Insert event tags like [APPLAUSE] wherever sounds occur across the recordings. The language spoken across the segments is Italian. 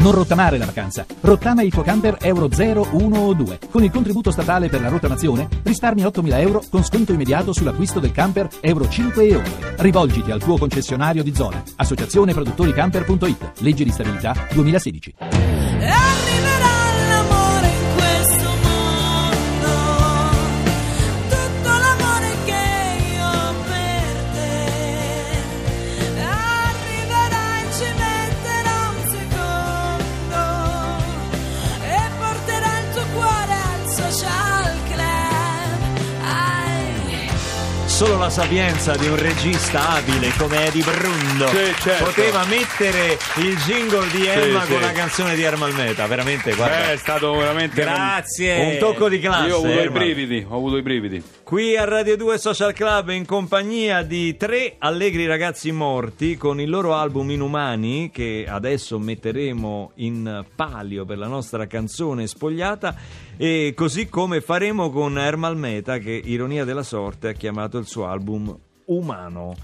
Non rottamare la vacanza. Rottama il tuo camper Euro 0, 1 o 2. Con il contributo statale per la rottamazione risparmi 8.000 euro con sconto immediato sull'acquisto del camper Euro 5 e oltre. Rivolgiti al tuo concessionario di zona. Associazione Produttori Camper.it. Legge di stabilità 2016. Solo la sapienza di un regista abile come Eddie Brundo Sì, certo. poteva mettere il jingle di Emma sì. con la canzone di Ermal Meta. Veramente, guarda. Eh, è stato veramente Grazie. Un tocco di classe. Io ho avuto i Ermal. brividi, ho avuto i brividi. Qui a Radio 2 Social Club in compagnia di tre allegri ragazzi morti con il loro album Inumani che adesso metteremo in palio per la nostra canzone spogliata e così come faremo con Ermal Meta che ironia della sorte ha chiamato il suo album Umano.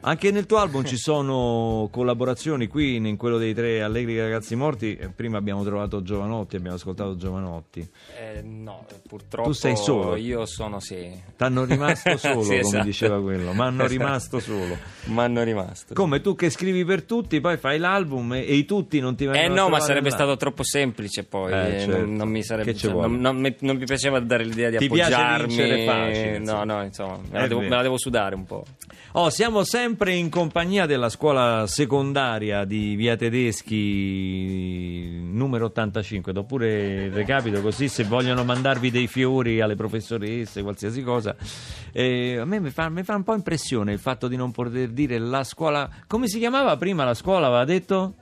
Anche nel tuo album ci sono collaborazioni qui in quello dei tre allegri ragazzi morti. eh, Prima abbiamo trovato Giovanotti, abbiamo ascoltato Giovanotti. Eh, no, purtroppo Tu sei solo? Io sono sì. T'hanno rimasto [LAUGHS] solo, Sì, come esatto. diceva quello, ma hanno Esatto. rimasto solo. [LAUGHS] Ma hanno rimasto. Come tu che scrivi per tutti, poi fai l'album e, e i tutti non ti vengono Eh no, ma sarebbe là. stato troppo semplice poi. Eh, eh, certo. non, non mi sarebbe cioè, non, non mi, non mi piaceva dare l'idea di Ti piace appoggiarmi. vincere facile, no, no, insomma, me la, devo, me la devo sudare un po'. Oh, siamo sempre in compagnia della scuola secondaria di Via Tedeschi numero 85. Do pure il recapito così se vogliono mandarvi dei fiori alle professoresse, qualsiasi cosa. Eh, a me mi fa, mi fa un po' impressione il fatto di non poter dire la scuola. Come si chiamava prima la scuola? Aveva detto?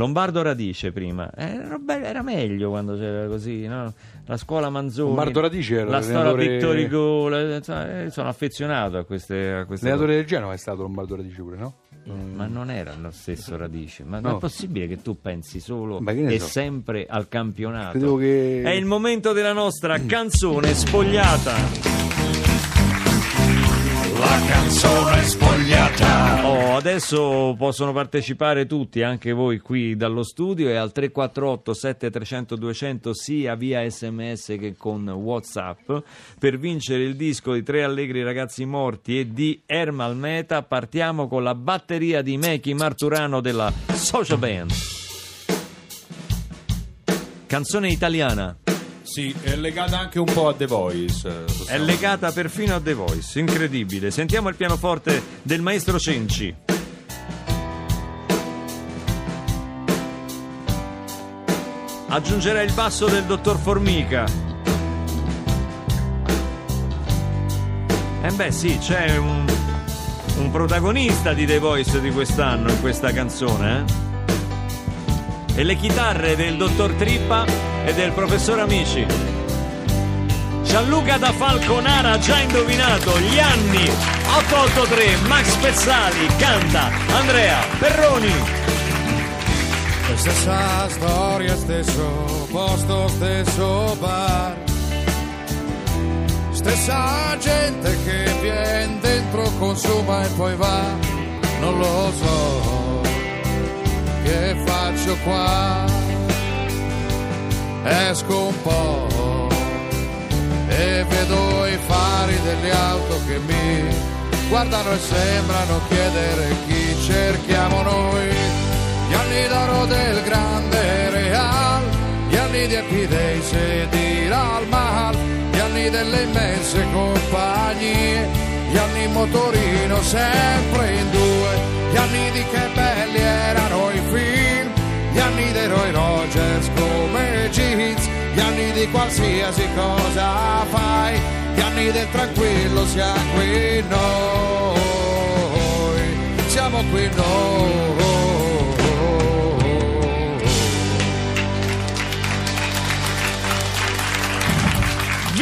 Lombardo Radice prima, Eh, era, be- era meglio quando c'era così, no? La scuola Manzoni, Lombardo Radice era la storia insomma, eh, sono affezionato a queste, a queste L'allenatore del Genova è stato Lombardo Radice pure, no? cose. Ma non era lo stesso Radice, ma No. è possibile che tu pensi solo e so. sempre al campionato. Che... È il momento della nostra canzone spogliata. La canzone spogliata. Oh, adesso possono partecipare tutti, anche voi qui dallo studio e al 348 7300 200 sia via sms che con whatsapp per vincere il disco di Tre Allegri Ragazzi Morti e di Ermal Meta partiamo con la batteria di Meki Marturano della Social Band. Canzone italiana, Sì, è legata anche un po' a The Voice. eh, è legata perfino a The Voice, incredibile. Sentiamo il pianoforte del maestro Cenci. Aggiungerà il basso del dottor Formica. Eh beh sì, c'è un, un protagonista di The Voice di quest'anno in questa canzone, eh? E le chitarre del dottor Trippa e del professor Amici. Gianluca da Falconara ha già indovinato gli anni 883 Max Pezzali canta Andrea Perroni Stessa storia, stesso posto, stesso bar. Stessa gente che viene dentro, consuma e poi va. Non lo so che faccio qua. Esco un po' e vedo i fari delle auto che mi guardano e sembrano chiedere chi cerchiamo noi. Gli anni d'oro del grande Real, gli anni di Days e Al Mahal, gli anni delle immense compagnie, gli anni in motorino sempre in due, gli anni di che belli erano i film, gli anni dei Roy Rogers come qualsiasi cosa fai, gli anni del tranquillo siamo qui noi, siamo qui noi.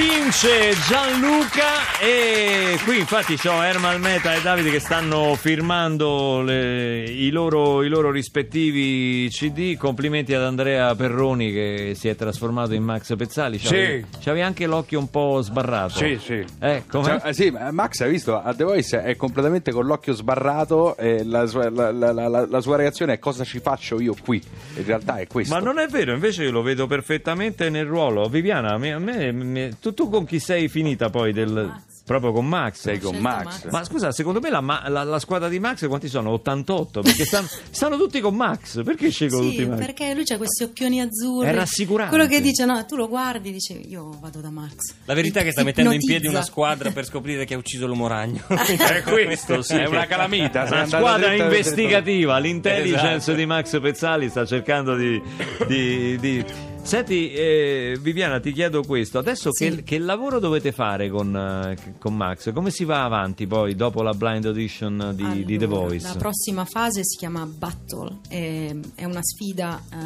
Vince Gianluca e qui infatti c'ho Ermal Meta e Davide che stanno firmando le- i, loro, i loro rispettivi CD. Complimenti ad Andrea Perroni che si è trasformato in Max Pezzali. C'avevi, c'avevi anche l'occhio un po' sbarrato. Sì, sì. Eh? Cioè, eh, sì, ma Max, hai visto? A The Voice è completamente con l'occhio sbarrato e la sua, la- la- la sua reazione è cosa ci faccio io qui. In realtà è questo. Ma non è vero, invece io lo vedo perfettamente nel ruolo. Viviana, a me- a me- me- tu, tu con chi sei finita poi? Del, proprio con Max? Sei con Max. Max. Ma scusa, secondo me la, ma- la- la squadra di Max quanti sono? 88? Perché stanno, [LAUGHS] stanno tutti con Max. Perché scelgono Sì, tutti Max? perché lui ha questi occhioni azzurri. È rassicurante. Quello che dice, no, tu lo guardi, dice, io vado da Max. La verità è che sta mettendo in piedi Ipnotizza. una squadra per scoprire chi ha ucciso l'uomo ragno. È [LAUGHS] questo, sì. [LAUGHS] È una calamita. Una squadra investigativa, l'intelligence Esatto. di Max Pezzali sta cercando di... di- di- Senti, eh, Viviana, ti chiedo questo. Adesso Sì. che, che lavoro dovete fare con, eh, con Max? Come si va avanti poi dopo la blind audition di, di The Allora, Voice? La prossima fase si chiama Battle, è, è una sfida eh,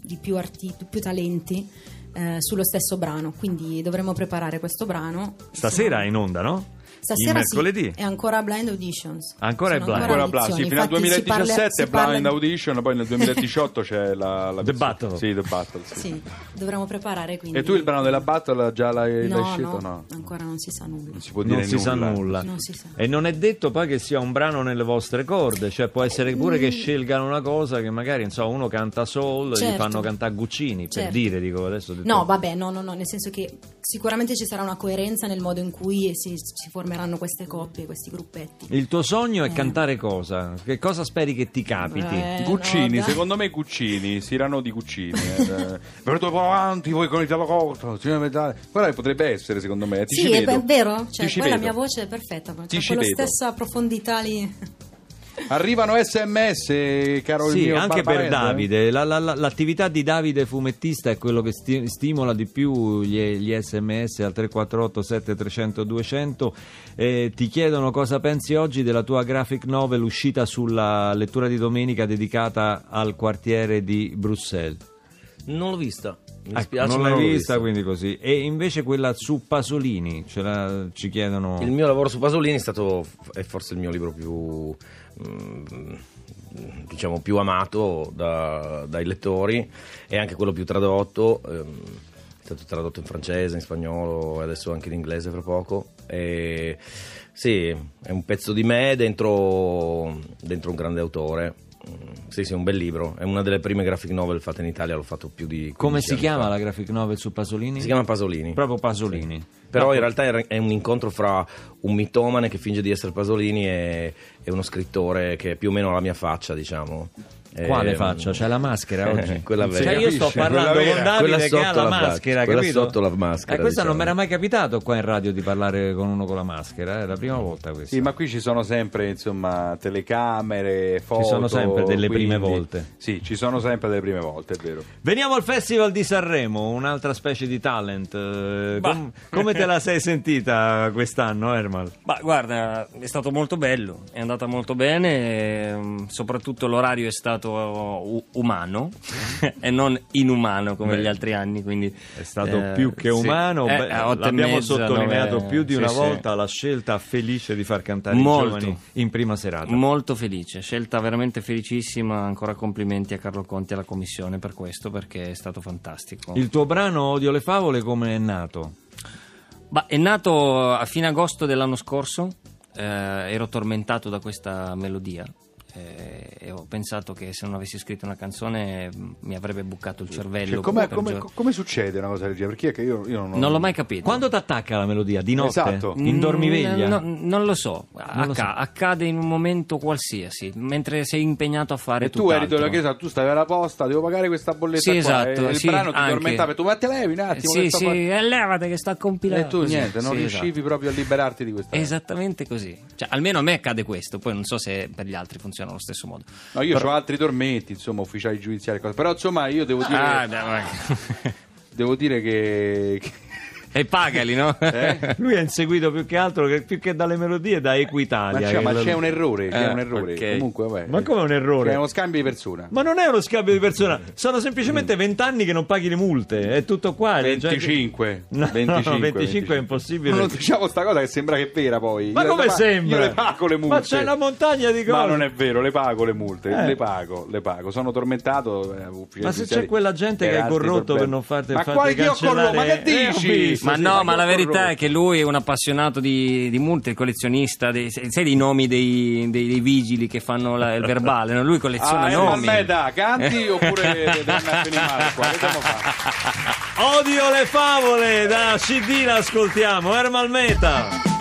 di più, arti- più talenti eh, sullo stesso brano, quindi dovremo preparare questo brano. Stasera è in onda, no? Stasera sì, mercoledì. è ancora blind auditions. Ancora è Sono blind. Ancora Bla, sì, fino al infatti si parla- 2017 si è parla Blind di- Audition, poi nel 2018 c'è la, la The Battle. Sì, The Battle. sì. Sì, dovremo preparare quindi. E tu il brano della Battle già l'hai, l'hai No, scelto? no, No. ancora non si sa nulla. Non si può dire Non si sa nulla. nulla. Non si sa. E non è detto poi che sia un brano nelle vostre corde, cioè può essere pure Mm. che scelgano una cosa che magari insomma, uno canta soul, gli Certo. fanno cantare Guccini, per Certo. dire, dico adesso. No, vabbè, no, no, no, nel senso che sicuramente ci sarà una coerenza nel modo in cui si, si formeranno queste coppie, questi gruppetti. Il tuo sogno è Eh. cantare cosa? Che cosa speri che ti capiti? Eh, Guccini, no, secondo me Guccini, Sirano di Guccini. eh. [LAUGHS] Venuto avanti voi con il tavolo corto. Guarda, potrebbe essere secondo me. Ti Sì, ci è, vedo. è vero, cioè, Ti ci poi la vedo. mia voce è perfetta, c'è Ti ci quella vedo. stessa profondità lì. Arrivano sms, caro il Sì, mio anche per Barbarella. Davide. La- la- la- l'attività di Davide fumettista è quello che sti- stimola di più gli, gli sms al 348 7300 200. Eh, ti chiedono cosa pensi oggi della tua graphic novel uscita sulla lettura di domenica dedicata al quartiere di Bruxelles. Non l'ho vista. Mi Ecco, dispiace, non l'hai l'ho vista, quindi così. E invece quella su Pasolini, ce la- ci chiedono... Il mio lavoro su Pasolini è stato è forse il mio libro più mm, diciamo più amato da- dai lettori. E anche quello più tradotto ehm, è stato tradotto in francese, in spagnolo e adesso anche in inglese fra poco. E sì, è un pezzo di me dentro, dentro un grande autore sì, sì, è un bel libro. È una delle prime graphic novel fatte in Italia. L'ho fatto più di. Come 15 si chiama fa. la graphic novel su Pasolini? Si chiama Pasolini. Proprio Pasolini. Però No, in realtà è un incontro fra un mitomane che finge di essere Pasolini e, e uno scrittore che è più o meno alla mia faccia, diciamo. Quale Eh, faccia? C'è la maschera [LAUGHS] oggi? Quella Cioè, vera. io sto parlando Quella con. Davide che sotto ha la maschera, quella capito? sotto la maschera, Eh, questa non diciamo. mi era mai capitato qua in radio di parlare con uno con la maschera, è la prima volta questa. Sì, ma qui ci sono sempre insomma telecamere, foto. sono sempre delle quindi- prime volte. Sì, ci sono sempre delle prime volte, è vero. Veniamo al Festival di Sanremo, un'altra specie di talent. Eh, com- come te la sei sentita quest'anno, Ermal? Ma guarda, è stato molto bello, è andata molto bene, ehm, soprattutto l'orario è stato u- umano [LAUGHS] e non inumano come Beh, gli altri anni, quindi È stato eh, più che sì. umano, Eh, beh, l'abbiamo mezza, sottolineato più di sì, una sì. volta la scelta felice di far cantare Molto. i giovani in prima serata. Molto felice, scelta veramente felicissima, ancora complimenti a Carlo Conti e alla commissione per questo perché è stato fantastico. Il tuo brano Odio le favole come è nato? Ma è nato a fine agosto dell'anno scorso, eh, ero tormentato da questa melodia eh, e ho pensato che se non avessi scritto una canzone mh, mi avrebbe bucato il cervello. Cioè, come, gio- come succede una cosa del genere? Perché io, io non, Non l'ho mai capito. Quando ti attacca la melodia? Di notte? Esatto. In dormiveglia? Mm, no, non lo so, Non lo Acca- so. accade in un momento qualsiasi, mentre sei impegnato a fare E tu eri tutt'altro. che so, tu stavi alla posta, devo pagare questa bolletta Sì, qua, esatto, e il sì, brano ti anche. tormentava e tu ma te levi un attimo Sì, sì, qua- e levate che sta compilando. e tu niente, non Sì, riuscivi esatto. proprio a liberarti di questa Esattamente così. Cioè, almeno a me accade questo, poi non so se per gli altri funziona allo stesso modo. No, io ho altri tormenti, insomma, ufficiali giudiziari, però insomma io devo dire, Ah, [LAUGHS] devo dire che, E pagali, no? [LAUGHS] Eh? Lui è inseguito più che altro che, più che dalle melodie da Equitalia. Ma, c'è, ma c'è un errore, c'è Eh, un errore. ok. Comunque, vabbè. Ma come un errore? C'è uno scambio di persona. Ma non è uno scambio di persona, sono semplicemente vent'anni che non paghi le multe, è tutto qua. cioè- 25. No, 25, no, 25 è impossibile. Ma non diciamo sta cosa che sembra che è vera poi. Ma Io come sembra? Io le pago le multe. Ma c'è una montagna di cose. Ma non è vero, le pago le multe, Eh. le pago, le pago. Sono tormentato. eh, Ma se c'è quella gente che hai altri corrotto problemi. per non farti- Ma quale che ho cancellare- corrotto? Ma che Eh, dici? Visto, Ma sì, no, ma ma la verità corrotto? è che lui è un appassionato di, di multe, il collezionista, dei, sai dei nomi dei, dei- dei vigili che fanno la- il verbale, no? lui colleziona Ah, eh, nomi. Almeda, canti oppure devi andare a finire male qua? Odio le favole da CD l'ascoltiamo, Ermal Meta.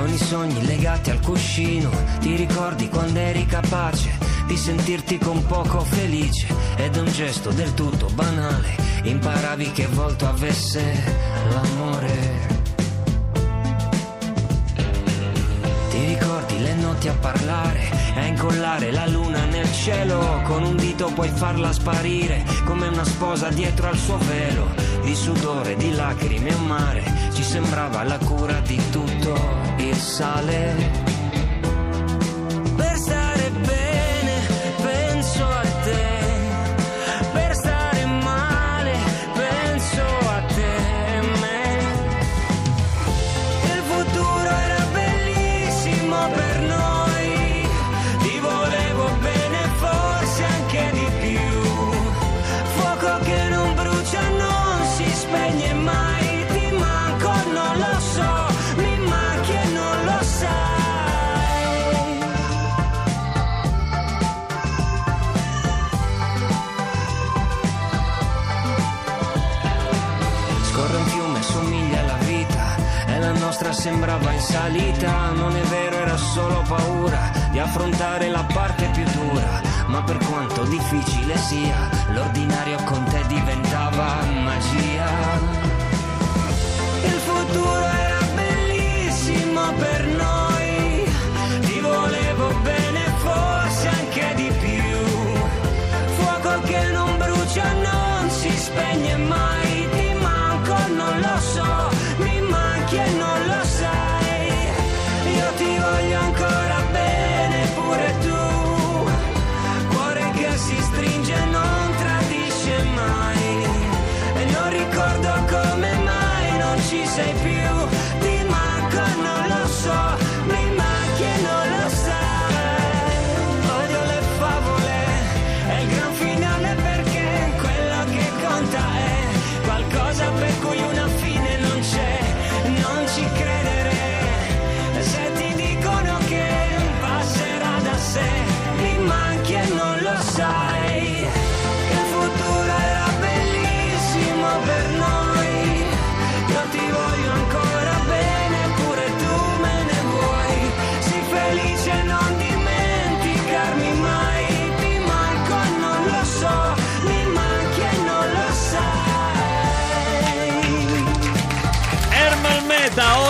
Con i sogni legati al cuscino? Ti ricordi quando eri capace di sentirti con poco felice? Ed un gesto del tutto banale, imparavi che volto avesse l'amore. Ti ricordi le notti a parlare, a incollare la luna nel cielo, con un dito puoi farla sparire, come una sposa dietro al suo velo, di sudore, di lacrime, un mare, ci sembrava la cura di tutto il sale. Per stare bene, salita. Non è vero, era solo paura di affrontare la parte più dura. Ma per quanto difficile sia, l'ordinario con te diventava magia. Il futuro sei più, ti manco, non lo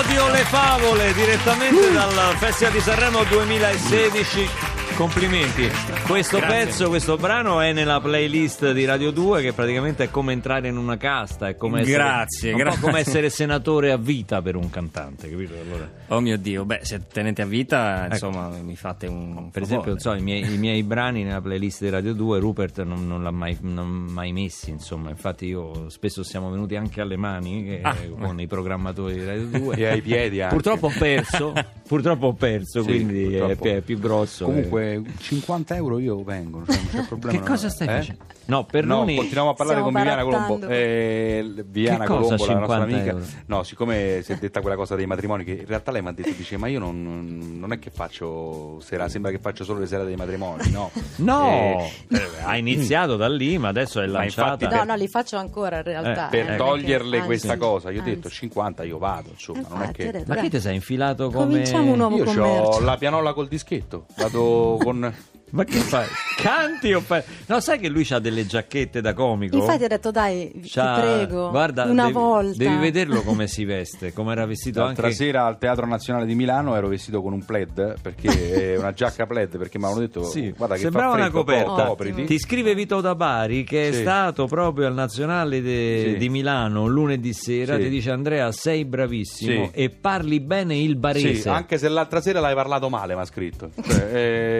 odio le favole, direttamente dal Festival di Sanremo 2016. Complimenti. Questo pezzo, questo brano è nella playlist di Radio 2 che praticamente è come entrare in una casta, è come essere, Grazie, è un grazie. po' come essere [LAUGHS] senatore a vita per un cantante, capito? Allora, Oh mio Dio, beh, se tenete a vita, insomma, mi fate un Ecco. per esempio, non so, i miei, i miei brani nella playlist di Radio 2 Rupert non, non l'ha mai, non mai messi, insomma, infatti io spesso siamo venuti anche alle mani che- Ah. con i programmatori di Radio 2 E ai piedi anche. Purtroppo ho perso, [LAUGHS] purtroppo ho perso, Sì, quindi è, purtroppo. è più grosso. Comunque, eh, 50 euro io vengo, cioè, non c'è problema. Che cosa stai Eh? facendo? No, per No, noi... continuiamo a parlare Stiamo con Viviana. Colombo. Eh, Viviana Che cosa, Colombo, la nostra 50 amica. euro? No, siccome si è detta quella cosa dei matrimoni, che in realtà lei mi ha detto, dice, ma io non, non è che faccio sera, sembra che faccio solo le sere dei matrimoni, no? [LAUGHS] No, Eh, eh, ha iniziato da lì, ma adesso è Ma lanciata. infatti No, no, li faccio ancora in realtà. Eh, per eh, toglierle anzi, questa cosa, io ho detto anzi. 50 io vado, insomma, non è Infatti, che... Ma che ti sei infilato come... Cominciamo un nuovo Io commercio. ho la pianola col dischetto, vado con... Ma che fai? Canti o fai... No, sai che lui ha delle giacchette da comico? Infatti ho detto dai, ti C'ha- prego, guarda, una devi, volta. Devi vederlo come si veste, come era vestito L'altra anche... sera al Teatro Nazionale di Milano ero vestito con un plaid, perché [LAUGHS] una giacca plaid, perché mi avevano detto Sì, guarda che sembrava fa una freddo, coperta. copriti. Ti scrive Vito da Bari che è Sì. stato proprio al Nazionale de- Sì. di Milano lunedì sera. Sì. Ti dice Andrea, sei bravissimo Sì. e parli bene il barese. Sì, anche se l'altra sera l'hai parlato male, mi ha scritto. [LAUGHS] Cioè,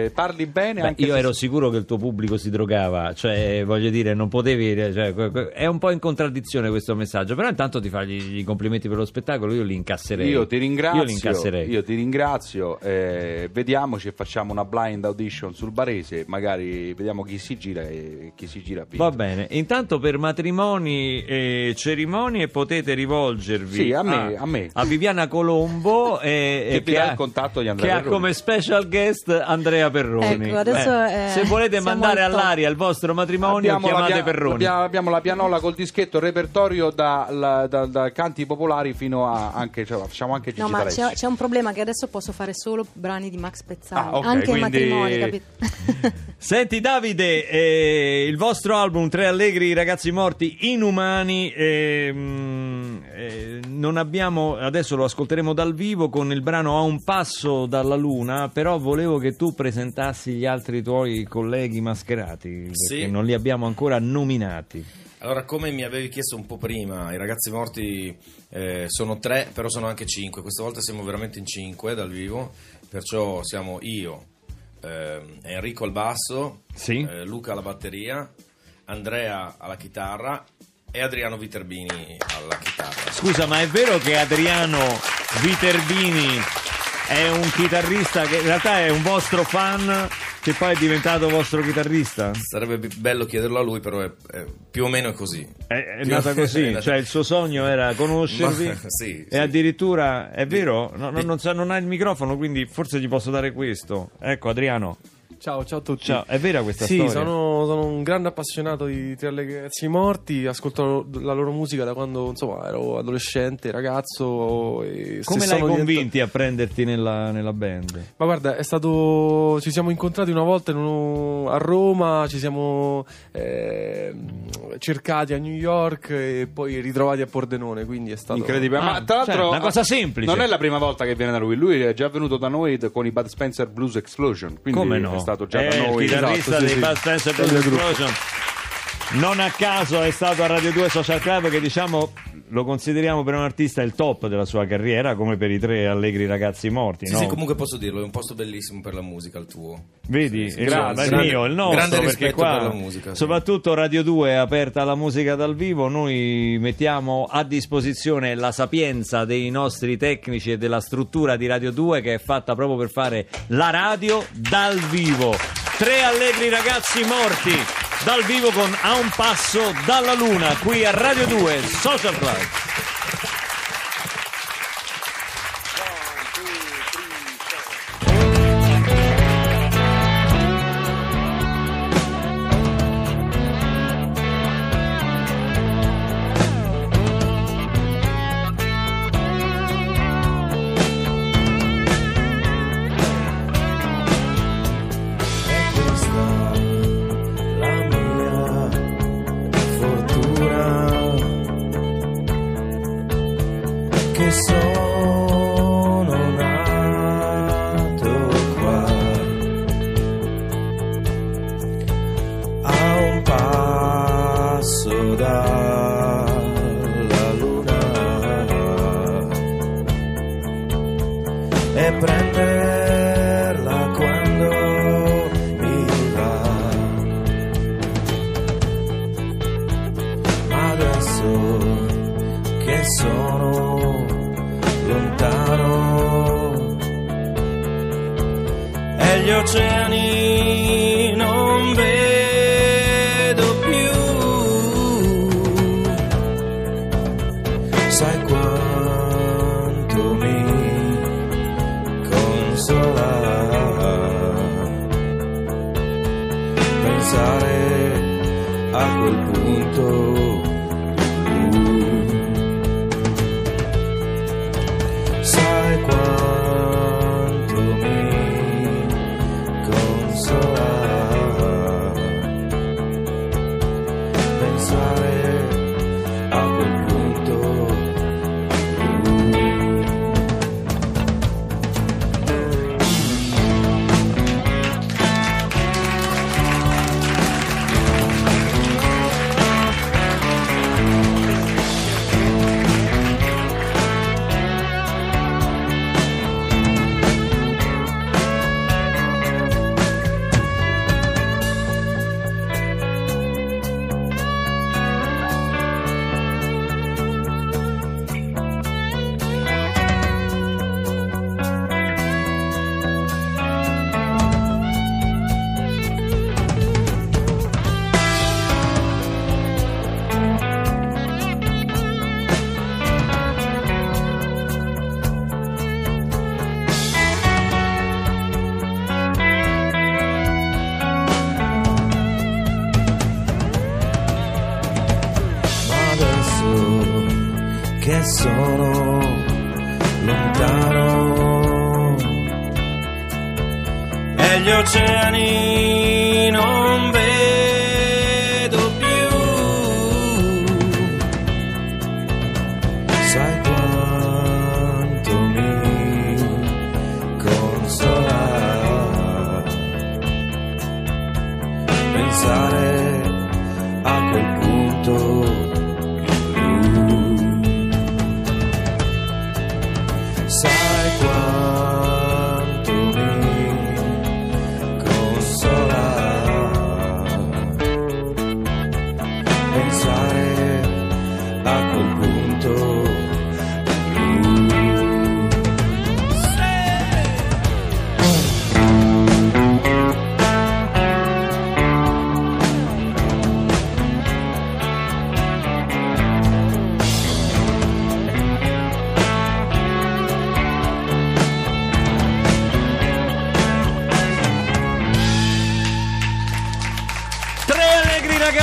eh, parli bene Beh, anche io se- ero sicuro che il tuo pubblico si drogava, cioè voglio dire, non potevi. cioè, que- que- è un po' in contraddizione questo messaggio, però intanto ti fai gli, gli complimenti per lo spettacolo, io li incasserei. Io ti ringrazio, Io li incasserei. io ti ringrazio, eh, vediamoci e facciamo una blind audition sul Barese, magari vediamo chi si gira e chi si gira vince. Va bene, intanto per matrimoni e cerimonie potete rivolgervi Sì, a me, a me. a Viviana Colombo e, Che e dà ha- il contatto di Andrea che ha come special guest Andrea Perroni. Ecco, adesso, eh, se volete mandare all'aria il vostro matrimonio Abbiamo la, chiamate pia- Perroni. abbiamo, abbiamo la pianola col dischetto, il repertorio da, la- da- da canti popolari fino a anche, cioè, facciamo anche Gigi No, ma c'è, c'è un problema che adesso posso fare solo brani di Max Pezzali, Ah, ok, anche quindi- matrimoni, capito? [LAUGHS] Senti Davide, eh, il vostro album Tre Allegri ragazzi morti inumani ehm, eh, non abbiamo adesso lo ascolteremo dal vivo con il brano A un passo dalla luna, però volevo che tu presentassi gli altri tuoi colleghi mascherati perché Sì. non li abbiamo ancora nominati. Allora, come mi avevi chiesto un po' prima, i ragazzi morti eh, sono tre, però sono anche cinque. Questa volta siamo veramente in cinque dal vivo, perciò siamo io, ehm, Enrico al basso, Sì. eh, Luca alla batteria, Andrea alla chitarra e Adriano Viterbini alla chitarra. Scusa, ma è vero che Adriano Viterbini è un chitarrista che in realtà è un vostro fan che poi è diventato vostro chitarrista? Sarebbe bello chiederlo a lui, però è, è più o meno è così. È, è nata così, è nata- cioè il suo sogno era conoscervi [LAUGHS] Ma- sì, e sì. addirittura è vero, No, no, non, non ha il microfono quindi forse gli posso dare questo. Ecco Adriano, Ciao, ciao a tutti. ciao, è vera questa Sì, storia? sono, sono un grande appassionato di Tre ragazzi morti, ascolto la loro musica da quando insomma, ero adolescente, ragazzo. E Come l'hai convinti a prenderti nella, nella band? Ma guarda, è stato. Ci siamo incontrati una volta in uno- a Roma, ci siamo ehm, cercati a New York e poi ritrovati a Pordenone. Quindi è stato. Incredibile, Ah, ma tra l'altro cioè, una cosa semplice. Non è la prima volta che viene da lui, lui è già venuto da noi con i Bud Spencer Blues Explosion, quindi Come no? Stato già è da noi. il chitarrista Esatto, sì, dei sì. Bud Spencer. Explosion. Non a caso è stato a Radio 2 Social Club che diciamo lo consideriamo per un artista il top della sua carriera come per i tre allegri ragazzi morti, Sì, no? sì, comunque posso dirlo, è un posto bellissimo per la musica il tuo. Vedi, Sì, sì, grande, il mio, il nostro, perché qua per la musica, soprattutto Radio 2 è aperta alla musica dal vivo, noi mettiamo a disposizione la sapienza dei nostri tecnici e della struttura di Radio 2 che è fatta proprio per fare la radio dal vivo. Tre allegri ragazzi morti dal vivo con A un passo dalla luna qui a Radio 2 Social Club. Lontano e sono lontano. E gli oceani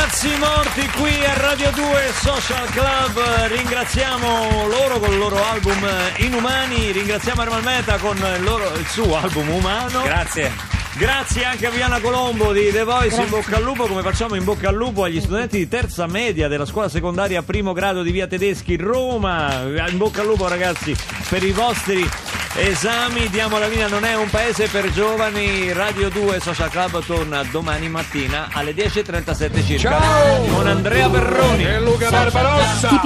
ragazzi morti qui a Radio 2 Social Club. Ringraziamo loro con il loro album eh, Inumani. Ringraziamo Ermal Meta con il, loro- il suo album Umano. Grazie. Grazie anche a Viana Colombo di The Voice, in bocca al lupo, come facciamo in bocca al lupo agli studenti di terza media della scuola secondaria primo grado di Via Tedeschi, Roma. In bocca al lupo ragazzi per i vostri esami. Diamo la linea, non è un paese per giovani. Radio 2 Social Club torna domani mattina alle 10.37 circa. Ciao! Con Andrea Perroni. E Luca Barbarossa!